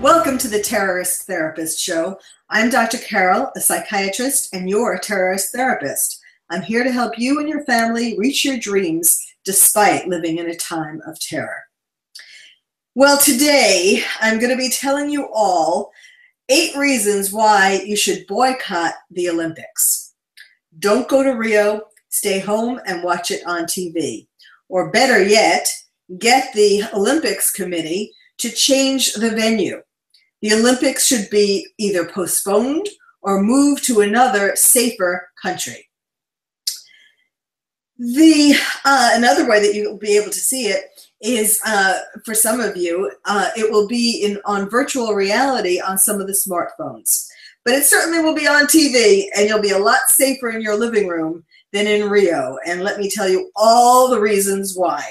Welcome to the Terrorist Therapist Show. I'm Dr. Carol, a psychiatrist and your terrorist therapist. I'm here to help you and your family reach your dreams despite living in a time of terror. Well, today I'm going to be telling you all eight reasons why you should boycott the Olympics. Don't go to Rio, stay home and watch it on TV. Or better yet, get the Olympics committee to change the venue. The Olympics should be either postponed or moved to another safer country. The uh, another way that you'll be able to see it is uh, for some of you, uh, it will be in on virtual reality on some of the smartphones. But it certainly will be on TV, and you'll be a lot safer in your living room than in Rio. And let me tell you all the reasons why.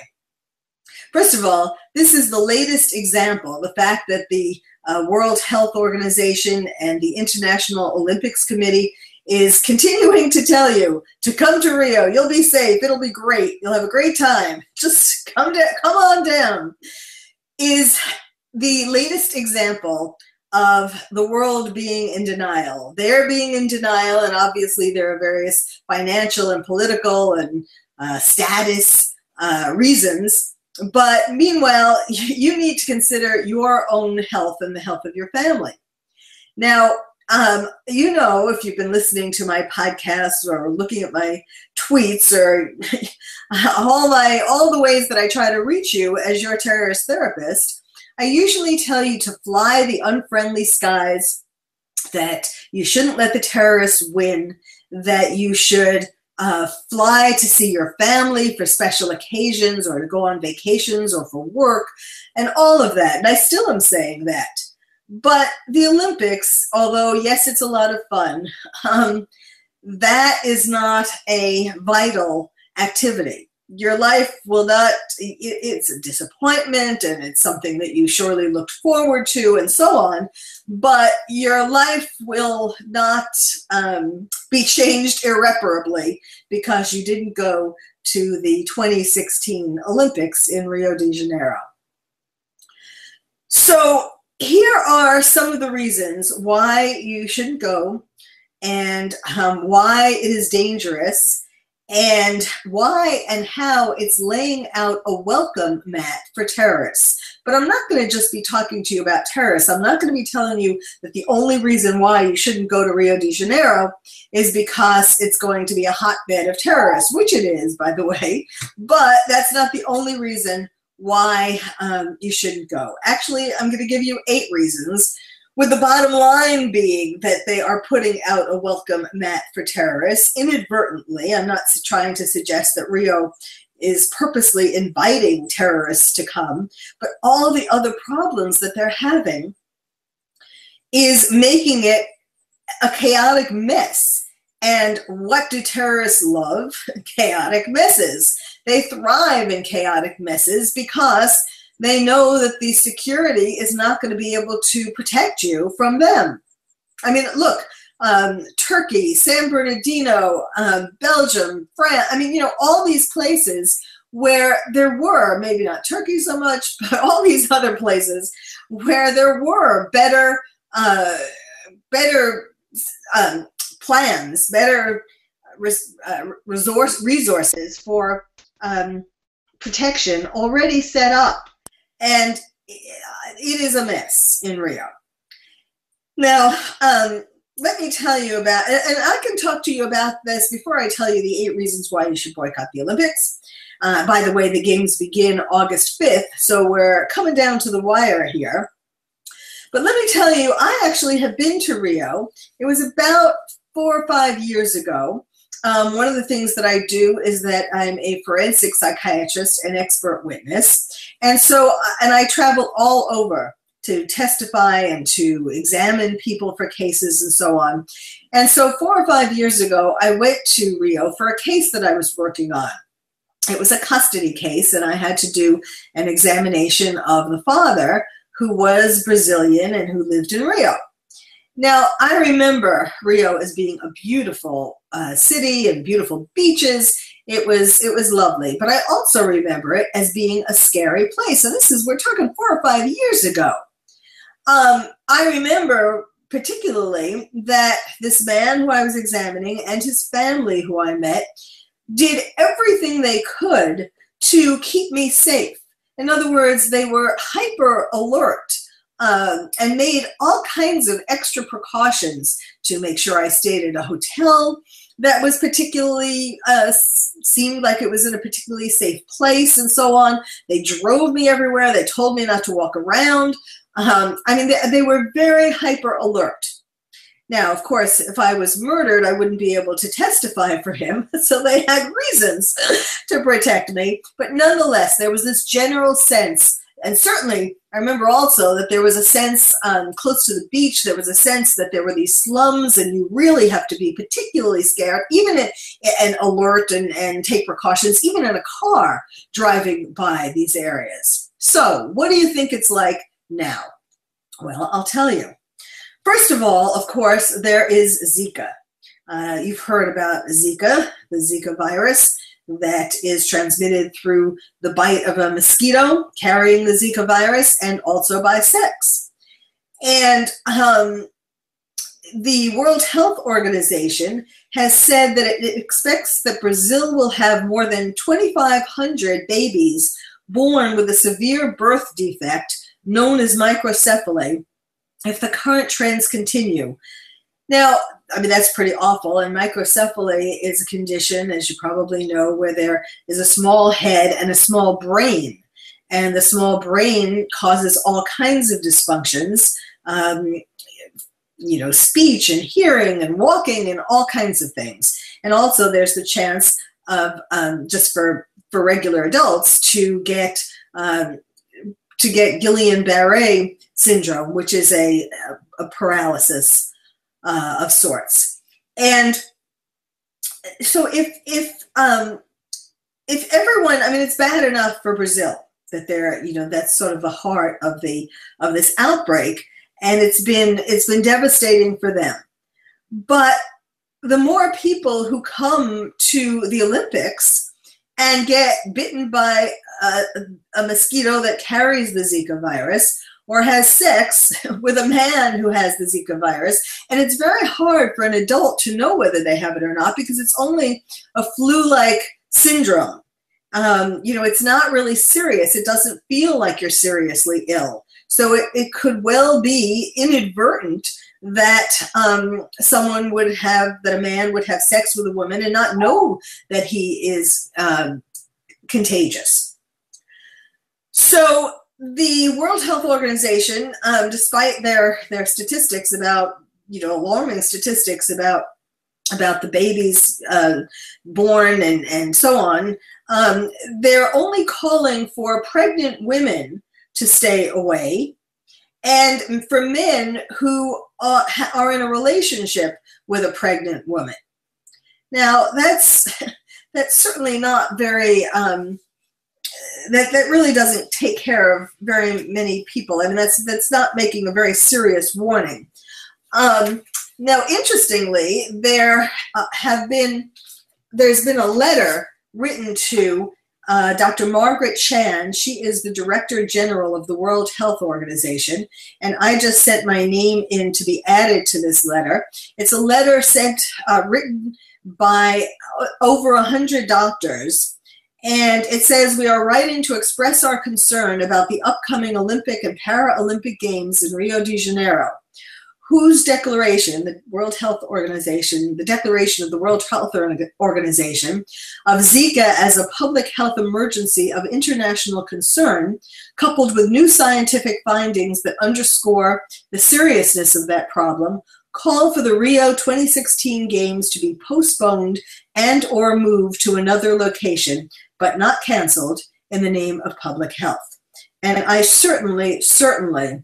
First of all, this is the latest example the fact that the uh, World Health Organization and the International Olympics Committee is continuing to tell you to come to Rio. You'll be safe. It'll be great. You'll have a great time. Just come to, come on down. Is the latest example of the world being in denial. They're being in denial, and obviously there are various financial and political and uh, status uh, reasons but meanwhile, you need to consider your own health and the health of your family. Now, um, you know, if you've been listening to my podcast or looking at my tweets or all my all the ways that I try to reach you as your terrorist therapist, I usually tell you to fly the unfriendly skies, that you shouldn't let the terrorists win, that you should uh, fly to see your family for special occasions or to go on vacations or for work and all of that. And I still am saying that. But the Olympics, although yes, it's a lot of fun, um, that is not a vital activity your life will not it's a disappointment and it's something that you surely looked forward to and so on but your life will not um, be changed irreparably because you didn't go to the 2016 olympics in rio de janeiro. So here are some of the reasons why you shouldn't go and um, why it is dangerous and why and how it's laying out a welcome mat for terrorists. But I'm not going to just be talking to you about terrorists. I'm not going to be telling you that the only reason why you shouldn't go to Rio de Janeiro is because it's going to be a hotbed of terrorists, which it is, by the way. But that's not the only reason why um, you shouldn't go. Actually, I'm going to give you eight reasons with the bottom line being that they are putting out a welcome mat for terrorists inadvertently. I'm not trying to suggest that Rio is purposely inviting terrorists to come, but all the other problems that they're having is making it a chaotic mess. And what do terrorists love? Chaotic messes. They thrive in chaotic messes because they know that the security is not going to be able to protect you from them. I mean, look, um, Turkey, San Bernardino, um, Belgium, France, I mean, you know, all these places where there were, maybe not Turkey so much, but all these other places where there were better, uh, better um, plans, better res- uh, resource resources for um, protection already set up and it is a mess in Rio. Now, um, let me tell you about, and I can talk to you about this before I tell you the eight reasons why you should boycott the Olympics. Uh, by the way, the games begin August 5th, so we're coming down to the wire here. But let me tell you, I actually have been to Rio. It was about four or five years ago. Um, one of the things that I do is that I'm a forensic psychiatrist and expert witness. And so, uh, and I travel all over to testify and to examine people for cases and so on. And so, four or five years ago, I went to Rio for a case that I was working on. It was a custody case, and I had to do an examination of the father who was Brazilian and who lived in Rio. Now, I remember Rio as being a beautiful uh, city and beautiful beaches. It was it was lovely, but I also remember it as being a scary place. And this is we're talking four or five years ago. Um, I remember particularly that this man who I was examining and his family who I met did everything they could to keep me safe. In other words, they were hyper alert um, and made all kinds of extra precautions to make sure I stayed at a hotel that was particularly uh, seemed like it was in a particularly safe place and so on. They drove me everywhere. They told me not to walk around. Um, I mean, they, they were very hyper alert. Now, of course, if I was murdered, I wouldn't be able to testify for him. So they had reasons to protect me. But nonetheless, there was this general sense and certainly I remember also that there was a sense um, close to the beach, there was a sense that there were these slums and you really have to be particularly scared, even and alert and, and take precautions, even in a car driving by these areas. So what do you think it's like now? Well, I'll tell you. First of all, of course, there is Zika. Uh, you've heard about Zika, the Zika virus that is transmitted through the bite of a mosquito carrying the Zika virus and also by sex. And um, the World Health Organization has said that it expects that Brazil will have more than 2,500 babies born with a severe birth defect known as microcephaly if the current trends continue. Now, I mean, that's pretty awful. And microcephaly is a condition, as you probably know, where there is a small head and a small brain. And the small brain causes all kinds of dysfunctions, um, you know, speech and hearing and walking and all kinds of things. And also, there's the chance of um, just for for regular adults to get um, to get Guillain-Barré syndrome, which is a, a paralysis uh, of sorts. And so if if um, if everyone, I mean, it's bad enough for Brazil that they're you know that's sort of the heart of the of this outbreak, and it's been it's been devastating for them. But the more people who come to the Olympics and get bitten by a, a mosquito that carries the Zika virus, or has sex with a man who has the Zika virus. And it's very hard for an adult to know whether they have it or not because it's only a flu like syndrome. Um, you know, it's not really serious. It doesn't feel like you're seriously ill. So it, it could well be inadvertent that um, someone would have, that a man would have sex with a woman and not know that he is um, contagious. So the World Health Organization, um, despite their their statistics about you know alarming statistics about about the babies uh, born and and so on, um, they're only calling for pregnant women to stay away, and for men who are, are in a relationship with a pregnant woman. Now that's that's certainly not very um, that that really doesn't take care of very many people. I mean, that's that's not making a very serious warning. Um, now, interestingly, there uh, have been there's been a letter written to uh, Dr. Margaret Chan. She is the Director General of the World Health Organization, and I just sent my name in to be added to this letter. It's a letter sent uh, written by uh, over a hundred doctors and it says, We are writing to express our concern about the upcoming Olympic and Paralympic Games in Rio de Janeiro, whose declaration, the World Health Organization, the declaration of the World Health Organization of Zika as a public health emergency of international concern, coupled with new scientific findings that underscore the seriousness of that problem, call for the Rio 2016 Games to be postponed and or moved to another location but not canceled in the name of public health. And I certainly, certainly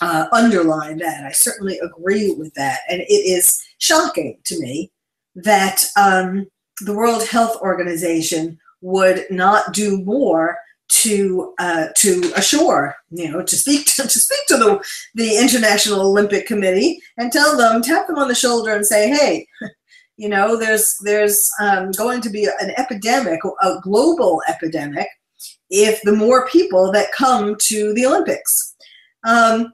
uh, underline that. I certainly agree with that. And it is shocking to me that um, the World Health Organization would not do more to uh, to assure, you know, to speak to, to speak to the the International Olympic Committee and tell them, tap them on the shoulder and say, hey, You know, there's there's um, going to be an epidemic, a global epidemic, if the more people that come to the Olympics. Um,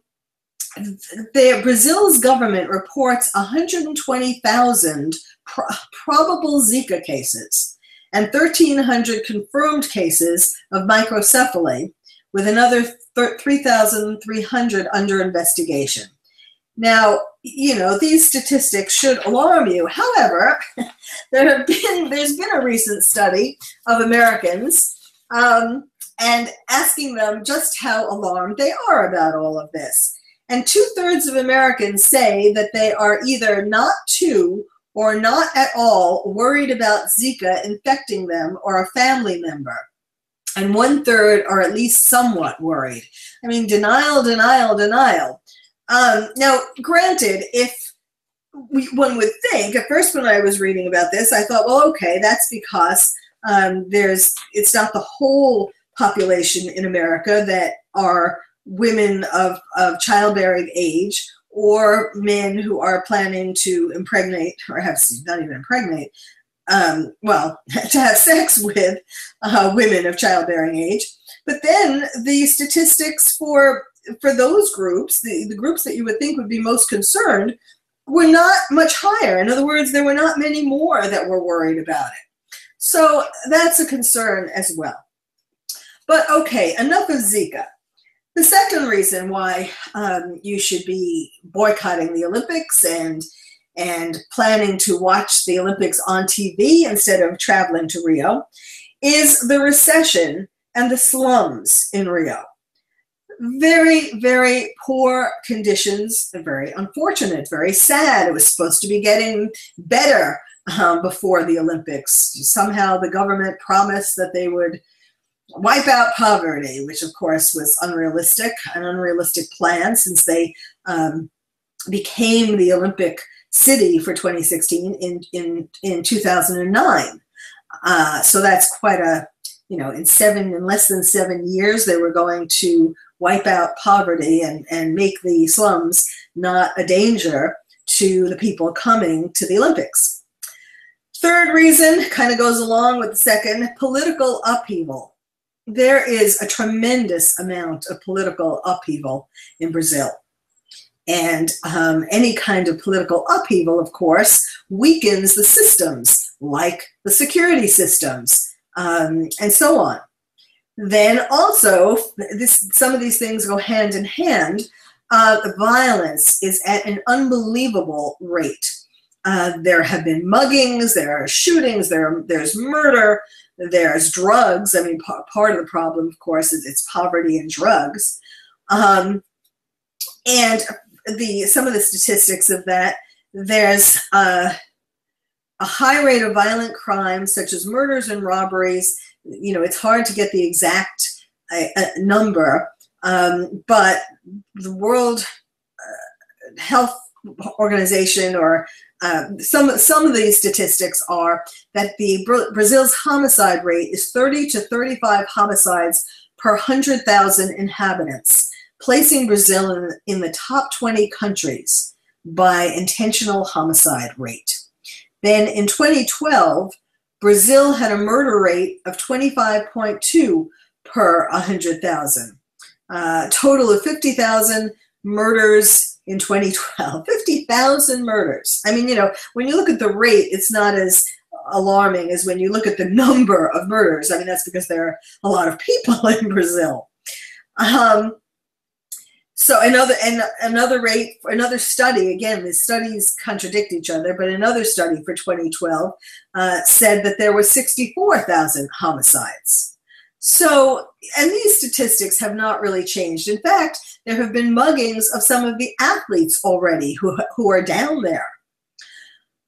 the, Brazil's government reports 120,000 pro- probable Zika cases and 1,300 confirmed cases of microcephaly, with another 3,300 under investigation. Now, you know, these statistics should alarm you. However, there have been there's been a recent study of Americans um, and asking them just how alarmed they are about all of this. And two thirds of Americans say that they are either not too or not at all worried about Zika infecting them or a family member. And one third are at least somewhat worried. I mean, denial, denial, denial. Um, now, granted, if we, one would think, at first when I was reading about this, I thought, well, okay, that's because um, there's it's not the whole population in America that are women of, of childbearing age or men who are planning to impregnate or have not even impregnate, um, well, to have sex with uh, women of childbearing age. But then the statistics for for those groups, the, the groups that you would think would be most concerned, were not much higher. In other words, there were not many more that were worried about it. So that's a concern as well. But okay, enough of Zika. The second reason why um, you should be boycotting the Olympics and and planning to watch the Olympics on TV instead of traveling to Rio is the recession and the slums in Rio. Very, very poor conditions, very unfortunate, very sad. It was supposed to be getting better um, before the Olympics. Somehow the government promised that they would wipe out poverty, which of course was unrealistic, an unrealistic plan since they um, became the Olympic city for 2016 in, in, in 2009. Uh, so that's quite a, you know, in seven, in less than seven years, they were going to wipe out poverty and, and make the slums not a danger to the people coming to the Olympics. Third reason kind of goes along with the second political upheaval there is a tremendous amount of political upheaval in Brazil. And um, any kind of political upheaval, of course, weakens the systems, like the security systems, um, and so on. Then also, this, some of these things go hand in hand. Uh, the violence is at an unbelievable rate. Uh, there have been muggings, there are shootings, there, there's murder, there's drugs. I mean, p- part of the problem, of course, is it's poverty and drugs. Um, and the some of the statistics of that, there's a high rate of violent crimes such as murders and robberies. You know, it's hard to get the exact uh, uh number, um, but the World uh, Health Organization or um, some some of these statistics are that the Brazil's homicide rate is 30 to 35 homicides per 100,000 inhabitants, placing Brazil in, in the top 20 countries by intentional homicide rate. Then in 2012, Brazil had a murder rate of 25.2 per 100,000. Uh, total of 50,000 murders in 2012 50,000 murders. I mean, you know, when you look at the rate, it's not as alarming as when you look at the number of murders. I mean, that's because there are a lot of people in Brazil. Um, so another and another rate, another study. Again, the studies contradict each other, but another study for 2012 uh, said that there were 64,000 homicides. So, and these statistics have not really changed. In fact, there have been muggings of some of the athletes already who, who are down there.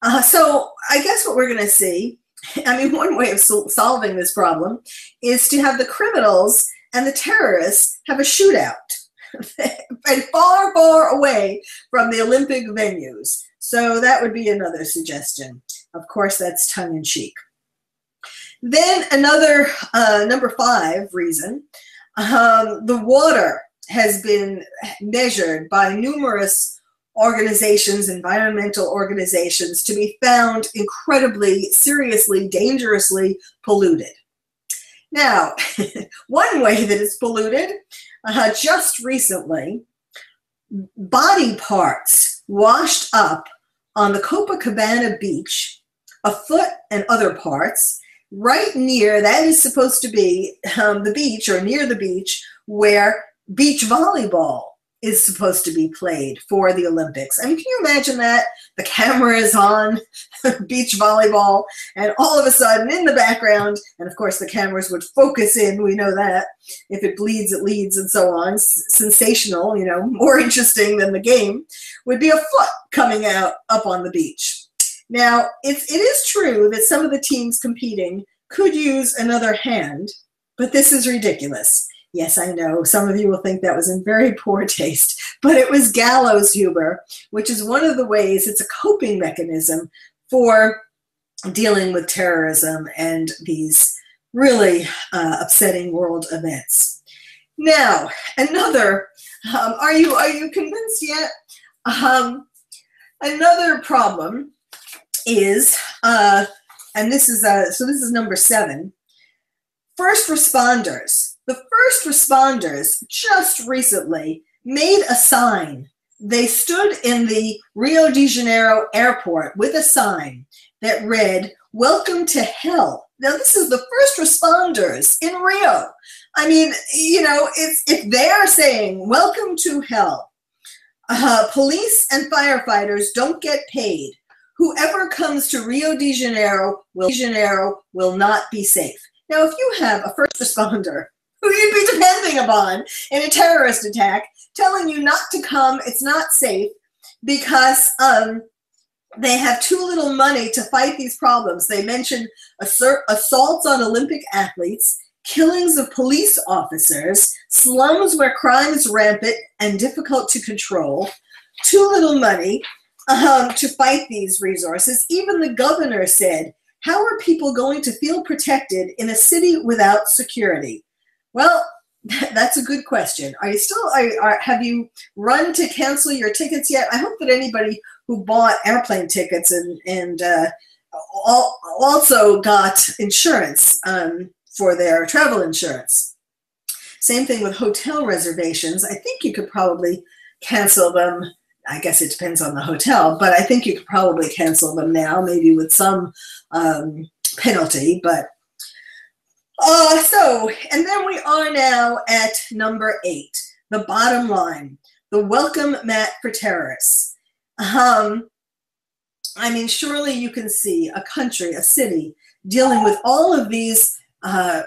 Uh, so I guess what we're going to see, I mean, one way of sol- solving this problem is to have the criminals and the terrorists have a shootout and far, far away from the Olympic venues. So that would be another suggestion. Of course, that's tongue in cheek. Then another uh, number five reason um, the water has been measured by numerous organizations, environmental organizations, to be found incredibly, seriously, dangerously polluted. Now, one way that it's polluted, uh, just recently, body parts washed up on the Copacabana beach, a foot and other parts, right near that is supposed to be um, the beach or near the beach where beach volleyball is supposed to be played for the Olympics. I mean, can you imagine that? The camera is on beach volleyball, and all of a sudden in the background, and of course the cameras would focus in, we know that. If it bleeds, it leads, and so on. S- sensational, you know, more interesting than the game, would be a foot coming out up on the beach. Now, it is true that some of the teams competing could use another hand, but this is ridiculous. Yes, I know. Some of you will think that was in very poor taste, but it was gallows humor, which is one of the ways it's a coping mechanism for dealing with terrorism and these really uh, upsetting world events. Now, another. Um, are you are you convinced yet? Um, another problem is, uh, and this is uh, so this is number seven. First responders the first responders just recently made a sign. They stood in the Rio de Janeiro airport with a sign that read, Welcome to hell. Now, this is the first responders in Rio. I mean, you know, it's, if they're saying, Welcome to hell, uh, police and firefighters don't get paid. Whoever comes to Rio de Janeiro will, de Janeiro will not be safe. Now, if you have a first responder who you'd be depending upon in a terrorist attack, telling you not to come, it's not safe because um, they have too little money to fight these problems. They mention assert, assaults on Olympic athletes, killings of police officers, slums where crime is rampant and difficult to control, too little money um, to fight these resources. Even the governor said, How are people going to feel protected in a city without security? Well, that's a good question. Are you still? Are, are, have you run to cancel your tickets yet? I hope that anybody who bought airplane tickets and and uh, also got insurance um, for their travel insurance. Same thing with hotel reservations. I think you could probably cancel them. I guess it depends on the hotel, but I think you could probably cancel them now, maybe with some um, penalty. But uh, so, and then we are now at number eight, the bottom line, the welcome mat for terrorists. Um, I mean, surely you can see a country, a city, dealing with all of these uh,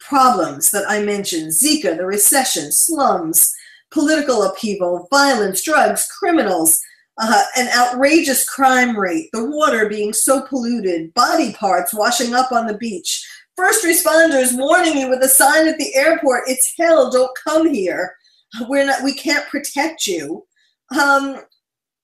problems that I mentioned Zika, the recession, slums, political upheaval, violence, drugs, criminals, uh, an outrageous crime rate, the water being so polluted, body parts washing up on the beach, First responders warning you with a sign at the airport, it's hell, don't come here. We're not, we can't protect you. Um,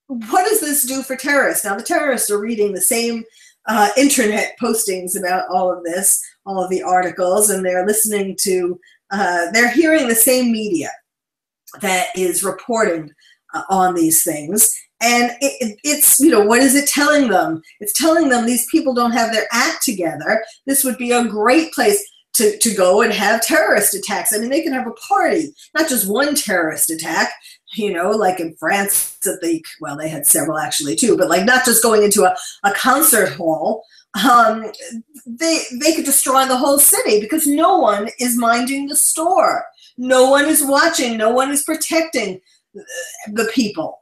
what does this do for terrorists? Now, the terrorists are reading the same uh, internet postings about all of this, all of the articles, and they're listening to, uh, they're hearing the same media that is reporting uh, on these things. And it, it's, you know, what is it telling them? It's telling them these people don't have their act together. This would be a great place to, to go and have terrorist attacks. I mean, they can have a party, not just one terrorist attack, you know, like in France at the, well, they had several actually too, but like not just going into a, a concert hall. Um, they, they could destroy the whole city because no one is minding the store. No one is watching. No one is protecting the people.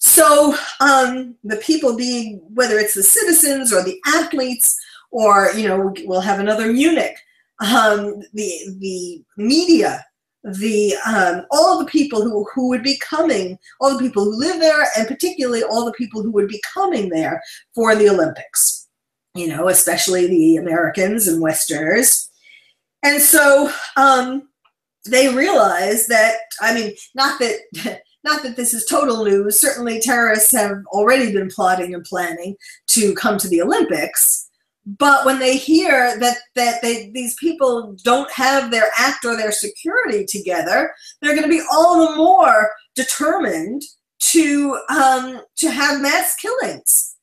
So um, the people being, whether it's the citizens or the athletes, or you know, we'll have another Munich, um, the the media, the um, all the people who who would be coming, all the people who live there, and particularly all the people who would be coming there for the Olympics. You know, especially the Americans and Westerners, and so um, they realize that. I mean, not that. not that this is total news, certainly terrorists have already been plotting and planning to come to the Olympics. But when they hear that that they, these people don't have their act or their security together, they're going to be all the more determined to um, to have mass killings,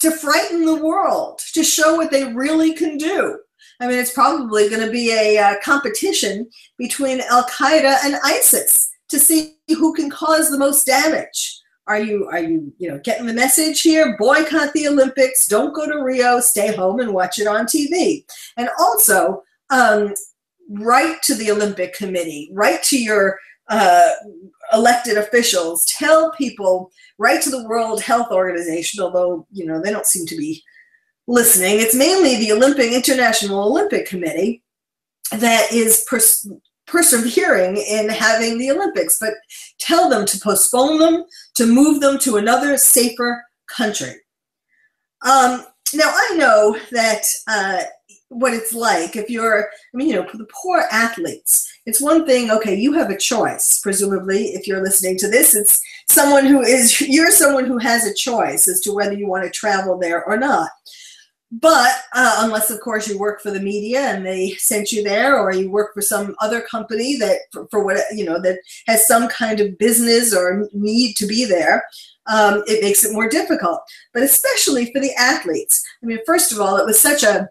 to frighten the world, to show what they really can do. I mean, it's probably going to be a uh, competition between Al Qaeda and ISIS to see who can cause the most damage. Are you are you you know getting the message here? Boycott the Olympics. Don't go to Rio. Stay home and watch it on TV. And also, um, write to the Olympic Committee. Write to your uh, elected officials. Tell people. Write to the World Health Organization. Although you know they don't seem to be listening. It's mainly the Olympic International Olympic Committee that is pers- persevering in having the Olympics, but tell them to postpone them, to move them to another safer country. Um, now, I know that uh, what it's like if you're, I mean, you know, the poor athletes. It's one thing, okay, you have a choice, presumably, if you're listening to this, it's someone who is, you're someone who has a choice as to whether you want to travel there or not. But uh, unless, of course, you work for the media and they sent you there, or you work for some other company that, for, for what you know, that has some kind of business or need to be there, um, it makes it more difficult. But especially for the athletes. I mean, first of all, it was such a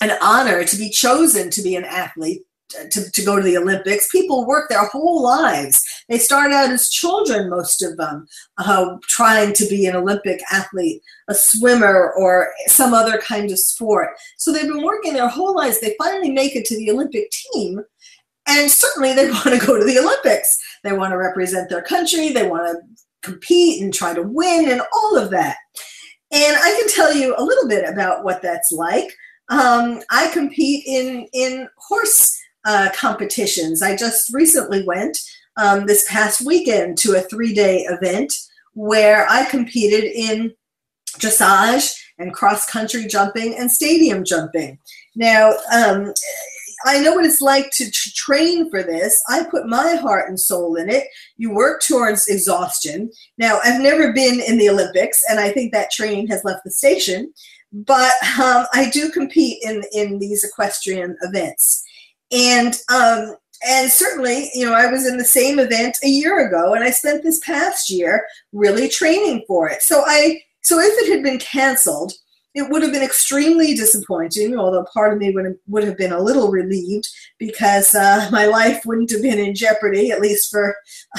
an honor to be chosen to be an athlete to, to go to the Olympics. People work their whole lives. They start out as children, most of them, uh, trying to be an Olympic athlete, a swimmer, or some other kind of sport. So they've been working their whole lives. They finally make it to the Olympic team. And certainly they want to go to the Olympics. They want to represent their country. They want to compete and try to win and all of that. And I can tell you a little bit about what that's like. Um, I compete in in horse uh, competitions. I just recently went um, this past weekend to a three day event where I competed in dressage and cross country jumping and stadium jumping. Now, um, I know what it's like to, train for this. I put my heart and soul in it. You work towards exhaustion. Now, I've never been in the Olympics, and I think that training has left the station, but um, I do compete in, in these equestrian events. And um, and certainly, you know, I was in the same event a year ago, and I spent this past year really training for it. So I so if it had been canceled, it would have been extremely disappointing. Although part of me would have, would have been a little relieved because uh, my life wouldn't have been in jeopardy at least for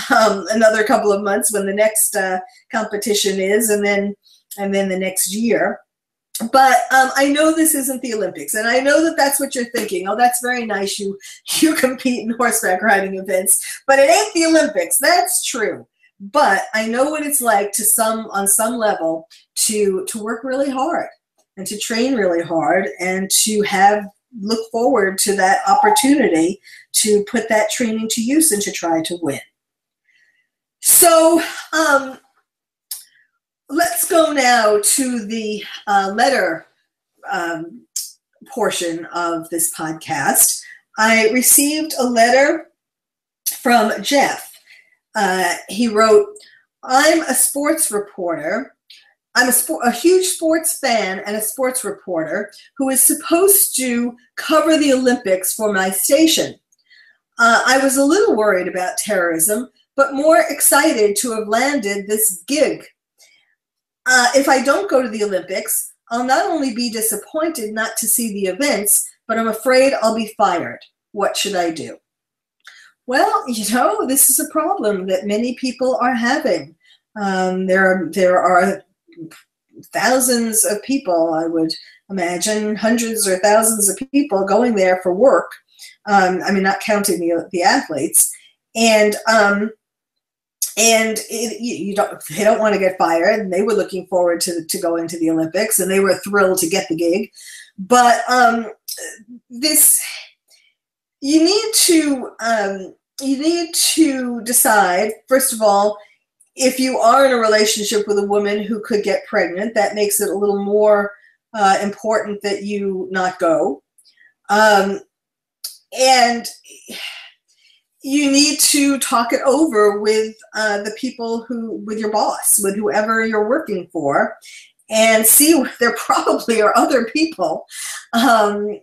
um, another couple of months when the next uh, competition is, and then and then the next year but um, I know this isn't the Olympics, and I know that that's what you're thinking. Oh, that's very nice. You you compete in horseback riding events, but it ain't the Olympics. That's true. But I know what it's like to some on some level to to work really hard and to train really hard and to have look forward to that opportunity to put that training to use and to try to win. So um, let's go now to the uh, letter um, portion of this podcast. I received a letter from Jeff. Uh, he wrote, I'm a sports reporter. I'm a, a huge sports fan and a sports reporter who is supposed to cover the Olympics for my station. Uh, I was a little worried about terrorism, but more excited to have landed this gig uh, if I don't go to the Olympics, I'll not only be disappointed not to see the events, but I'm afraid I'll be fired. What should I do? Well, you know, this is a problem that many people are having. Um, there, are, there are thousands of people, I would imagine, hundreds or thousands of people going there for work. Um, I mean, not counting the, the athletes. And um, and it, you don't they don't want to get fired and they were looking forward to, to going to the olympics and they were thrilled to get the gig. But um, this you need to um, you need to decide first of all if you are in a relationship with a woman who could get pregnant that makes it a little more uh, important that you not go. Um, and you need to talk it over with uh, the people who, with your boss, with whoever you're working for, and see there probably are other people, um,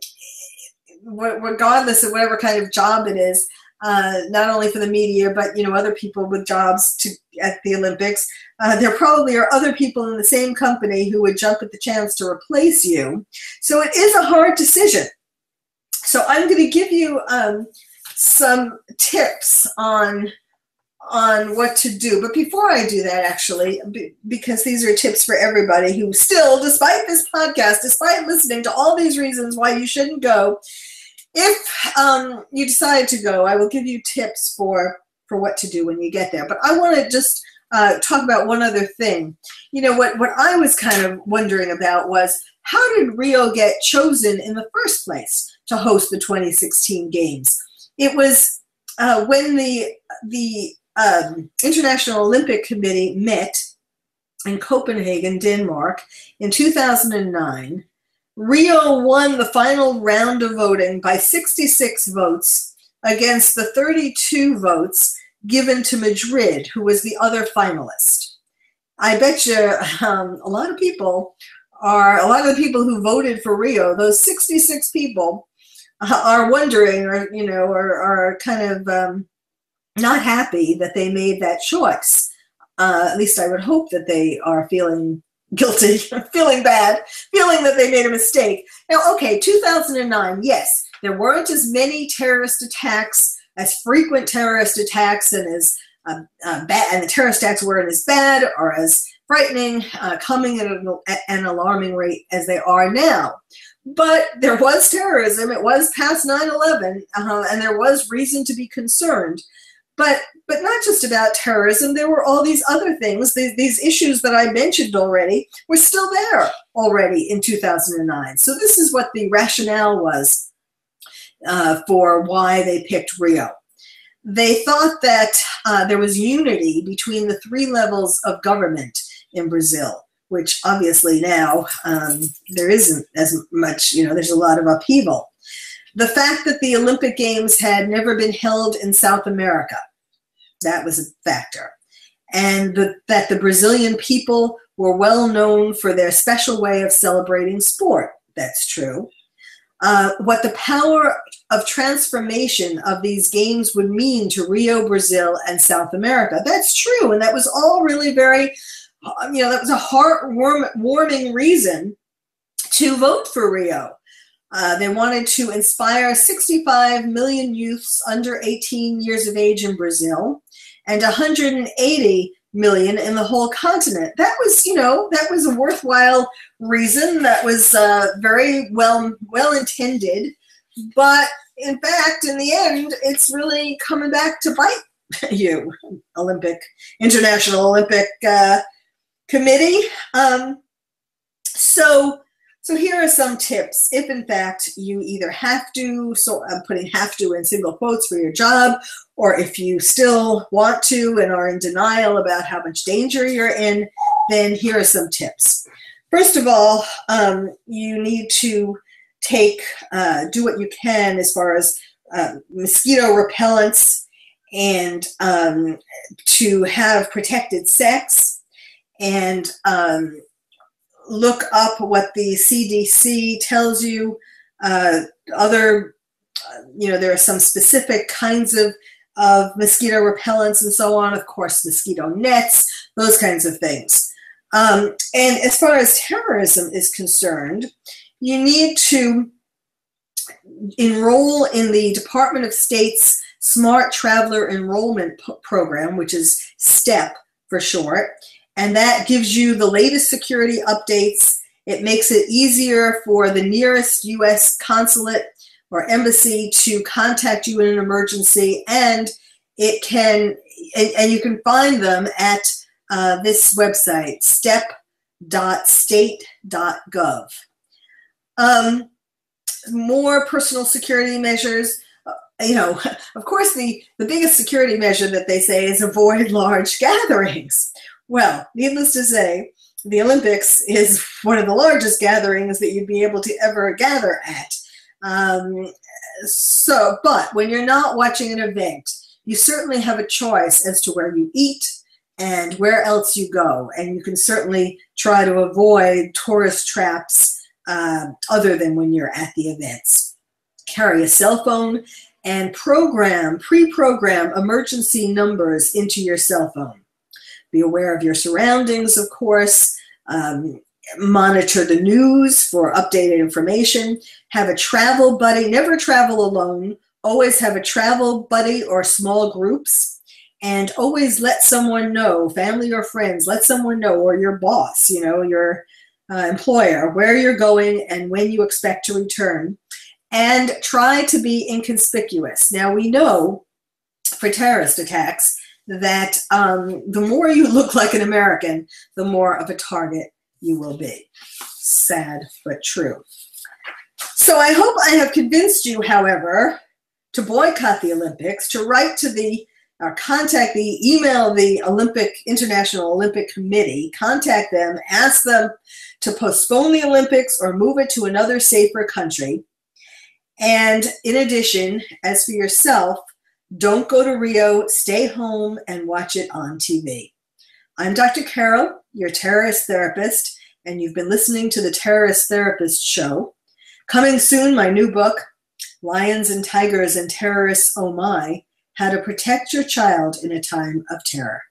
regardless of whatever kind of job it is. uh, not only for the media, but you know other people with jobs to at the Olympics. Uh, there probably are other people in the same company who would jump at the chance to replace you. So it is a hard decision. So I'm going to give you um, some tips on on what to do. But before I do that, actually, because these are tips for everybody who still, despite this podcast, despite listening to all these reasons why you shouldn't go, if um, you decide to go, I will give you tips for for what to do when you get there. But I want to just uh, talk about one other thing. You know what? What I was kind of wondering about was how did Rio get chosen in the first place to host the 2016 games? It was uh, when the the um, International Olympic Committee met in Copenhagen, Denmark, in 2009 Rio won the final round of voting by 66 votes against the 32 votes given to Madrid, who was the other finalist. I bet you um, a lot of people are, a lot of the people who voted for Rio, those 66 people, are wondering or, you know, are, are kind of um, not happy that they made that choice. Uh, at least I would hope that they are feeling guilty, feeling bad, feeling that they made a mistake. Now, okay, 2009, yes, there weren't as many terrorist attacks, as frequent terrorist attacks, and as uh, uh, bad, and the terrorist attacks weren't as bad or as frightening, uh, coming at an, at an alarming rate as they are now. But there was terrorism. It was past 9 11, uh, and there was reason to be concerned. But but not just about terrorism. There were all these other things. These, these issues that I mentioned already were still there already in 2009. So this is what the rationale was uh, for why they picked Rio. They thought that uh, there was unity between the three levels of government in Brazil, which obviously now um, there isn't as much, you know, there's a lot of upheaval. The fact that the Olympic Games had never been held in South America that was a factor. And the, that the Brazilian people were well known for their special way of celebrating sport. That's true. Uh, what the power of transformation of these games would mean to Rio, Brazil, and South America. That's true. And that was all really very, you know, that was a heartwarming reason to vote for Rio. Uh, they wanted to inspire 65 million youths under 18 years of age in Brazil and 180 million in the whole continent. That was, you know, that was a worthwhile reason. That was uh, very well well intended, but in fact, in the end, it's really coming back to bite you, Olympic International Olympic uh, Committee. Um, so so here are some tips. If in fact you either have to, so I'm putting have to in single quotes for your job, or if you still want to and are in denial about how much danger you're in, then here are some tips. First of all, um, you need to take, uh, do what you can as far as uh, mosquito repellents and um, to have protected sex and um, look up what the CDC tells you. Uh, other, you know, there are some specific kinds of, of mosquito repellents and so on. Of course, mosquito nets, those kinds of things. Um, and as far as terrorism is concerned, you need to enroll in the Department of State's Smart Traveler Enrollment P- Program, which is STEP for short and that gives you the latest security updates. It makes it easier for the nearest US consulate or embassy to contact you in an emergency, and it can, and, and you can find them at uh, this website, step.state.gov. Um, more personal security measures uh, you know, of course, the, the biggest security measure that they say is avoid large gatherings. Well, needless to say, the Olympics is one of the largest gatherings that you'd be able to ever gather at. Um, so, but when you're not watching an event, you certainly have a choice as to where you eat and where else you go. And you can certainly try to avoid tourist traps uh, other than when you're at the events. Carry a cell phone and program, pre program emergency numbers into your cell phone. Be aware of your surroundings, of course. Um, monitor the news for updated information. Have a travel buddy. Never travel alone. Always have a travel buddy or small groups. And always let someone know, family or friends, let someone know, or your boss, you know, your uh, employer, where you're going and when you expect to return. And try to be inconspicuous. Now, we know for terrorist attacks that um, the more you look like an American, the more of a target you will be. Sad, but true. So I hope I have convinced you, however, to boycott the Olympics, to write to the or contact the email the Olympic International Olympic Committee, contact them, ask them to postpone the Olympics or move it to another safer country. And in addition, as for yourself, don't go to Rio, stay home and watch it on TV. I'm Dr. Carole, your terrorist therapist, and you've been listening to the Terrorist Therapist Show. Coming soon, my new book, Lions and Tigers and Terrorists Oh My How to Protect Your Child in a Time of Terror.